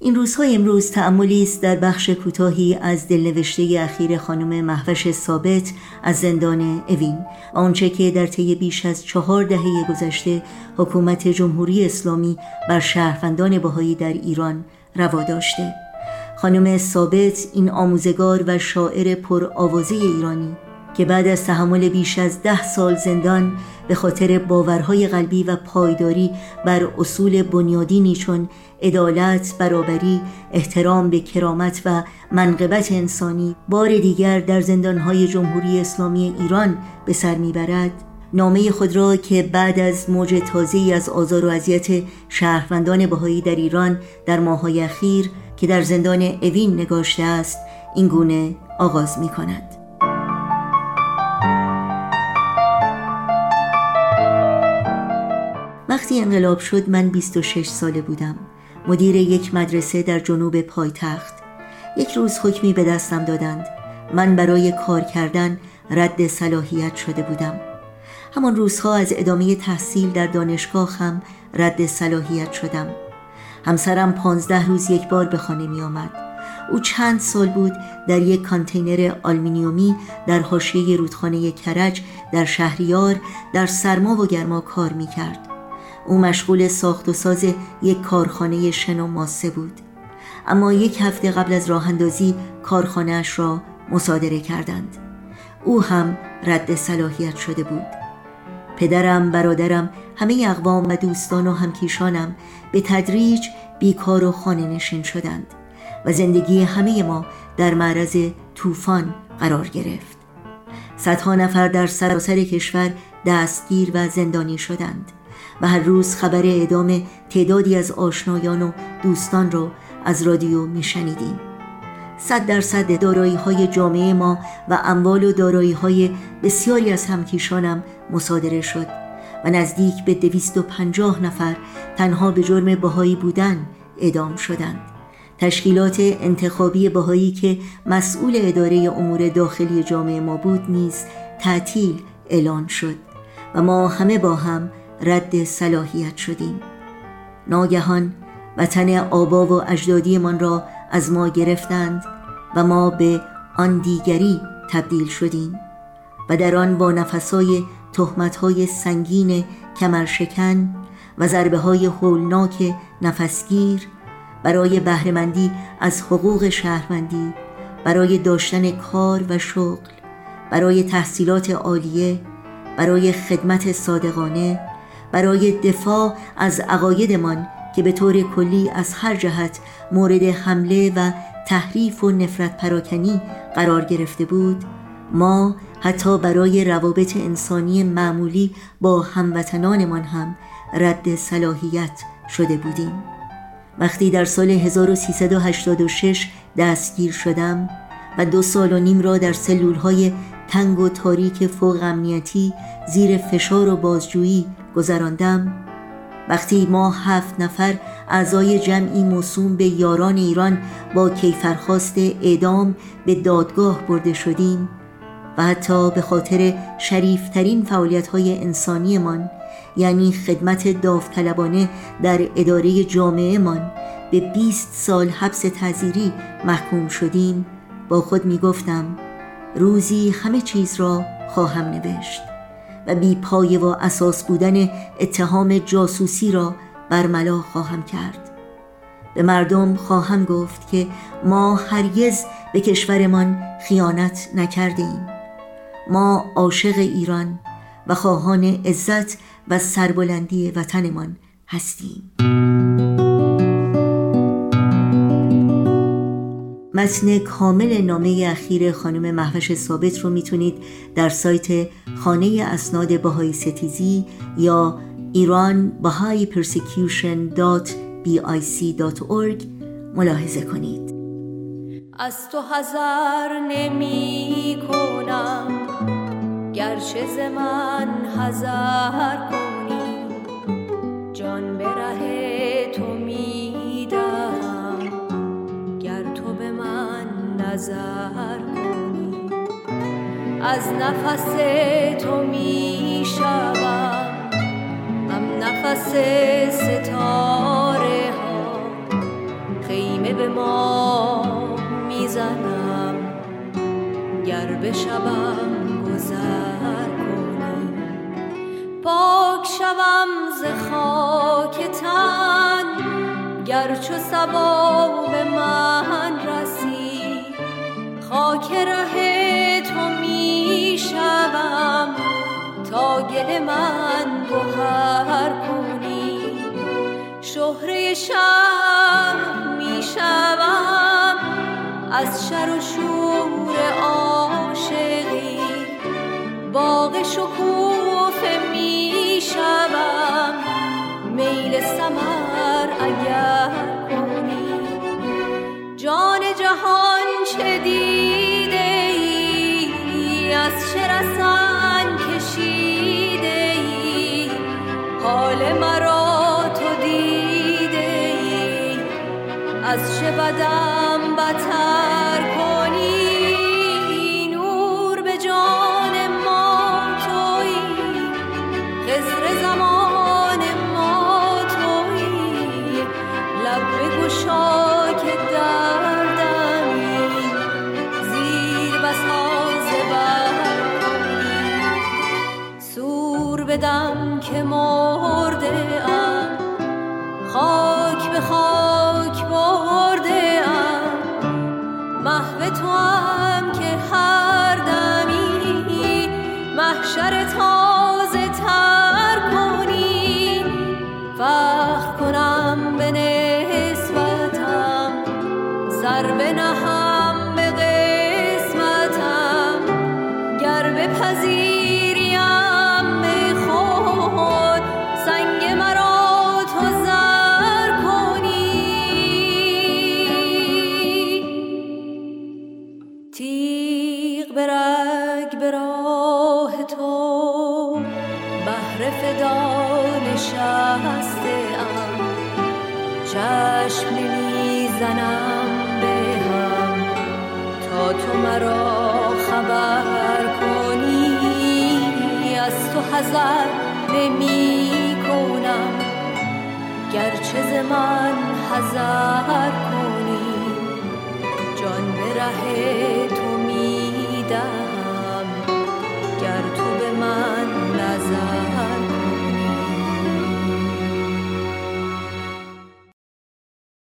این روزهای امروز تعملی است در بخش کوتاهی از دلنوشته اخیر خانم محوش ثابت از زندان اوین. آنچه که در طی بیش از چهار دهه گذشته حکومت جمهوری اسلامی بر شهروندان بهایی در ایران روا داشته. خانم ثابت این آموزگار و شاعر پر آوازه ایرانی که بعد از تحمل بیش از ده سال زندان به خاطر باورهای قلبی و پایداری بر اصول بنیادینی چون عدالت، برابری، احترام به کرامت و منقبت انسانی بار دیگر در زندانهای جمهوری اسلامی ایران به سر می‌برد نامه خود را که بعد از موج تازه‌ای از آزار و اذیت شهروندان بهایی در ایران در ماه‌های اخیر که در زندان اوین نگاشته است این گونه آغاز می کند. وقتی انقلاب شد من 26 ساله بودم. مدیر یک مدرسه در جنوب پایتخت. یک روز حکمی به دستم دادند. من برای کار کردن رد صلاحیت شده بودم. همان روزها از ادامه تحصیل در دانشگاه هم رد صلاحیت شدم. همسرم پانزده روز یک بار به خانه می آمد. او چند سال بود در یک کانتینر آلمینیومی در حاشیه رودخانه کرج در شهریار در سرما و گرما کار می کرد. او مشغول ساخت و ساز یک کارخانه شن و ماسه بود. اما یک هفته قبل از راه اندازی کارخانهاش را مصادره کردند. او هم رد صلاحیت شده بود. پدرم، برادرم، همه اقوام و دوستان و همکیشانم به تدریج بیکار و خانه نشین شدند و زندگی همه ما در معرض طوفان قرار گرفت. صدها نفر در سراسر کشور دستگیر و زندانی شدند. و هر روز خبر اعدام تعدادی از آشنایان و دوستان را از رادیو میشنیدیم. صد درصد دارایی های جامعه ما و اموال و دارایی های بسیاری از همکیشانم مصادره شد و نزدیک به دویست و پنجاه نفر تنها به جرم بهایی بودن اعدام شدند. تشکیلات انتخابی بهایی که مسئول اداره امور داخلی جامعه ما بود نیز تعطیل اعلان شد و ما همه با هم رد صلاحیت شدیم. ناگهان وطن آبا و اجدادیمان را از ما گرفتند و ما به آن دیگری تبدیل شدیم و در آن با نفسای تهمتهای سنگین کمرشکن و ضربه های هولناک نفسگیر برای بهرهمندی از حقوق شهروندی برای داشتن کار و شغل برای تحصیلات عالیه برای خدمت صادقانه برای دفاع از عقایدمان که به طور کلی از هر جهت مورد حمله و تحریف و نفرت پراکنی قرار گرفته بود ما حتی برای روابط انسانی معمولی با هموطنانمان هم رد صلاحیت شده بودیم. وقتی در سال 1386 دستگیر شدم و دو سال و نیم را در سلولهای تنگ و تاریک فوق امنیتی زیر فشار و بازجویی گذراندم. وقتی ما هفت نفر اعضای جمعی موسوم به یاران ایران با کیفرخواست اعدام به دادگاه برده شدیم و حتی به خاطر شریفترین فعالیت های انسانیمان یعنی خدمت داوطلبانه در اداره جامعه من به 20 سال حبس تعذیری محکوم شدیم با خود می گفتم روزی همه چیز را خواهم نوشت. و بی پایه و اساس بودن اتهام جاسوسی را برملا خواهم کرد. به مردم خواهم گفت که ما هرگز به کشورمان خیانت نکردیم. ما عاشق ایران و خواهان عزت و سربلندی وطنمان هستیم. متن کامل نامه اخیر خانم محوش ثابت رو می‌تونید در سایت خانه اسناد بهای ستیزی یا ایران persecution.bic.org ملاحظه کنید. از تو حذر نمی کنم گرچه ز من حذر کنی. جان به نظر کنی. از نفس تو می‌شوم. هم نفس ستاره ها. خیلی به ما می‌زنم. گر به شبم گذر کنی. پاک شوم ز خاک تن گر چو سبا به من خاک ره تو می‌شوم تا گل من گوهر کنی شهره شب می‌شوم از شر و شور عاشقی. باغ شکوفه رسن کشیده ای؟ حال مرا تو دیده از چه بدم بتر؟ بدم که مرده ام. خاک به خاک برده ام. محو تو هم که هر دمی. محشر تازه تر کنی. فخر کنم به نسبتم. سر به به رگ به راه تو. بهر فدا نشسته ام چشم نمی‌زنم به هم. تا تو مرا خبر کنی. از تو حذر نمی کنم گرچه ز من حذر کنی. جان به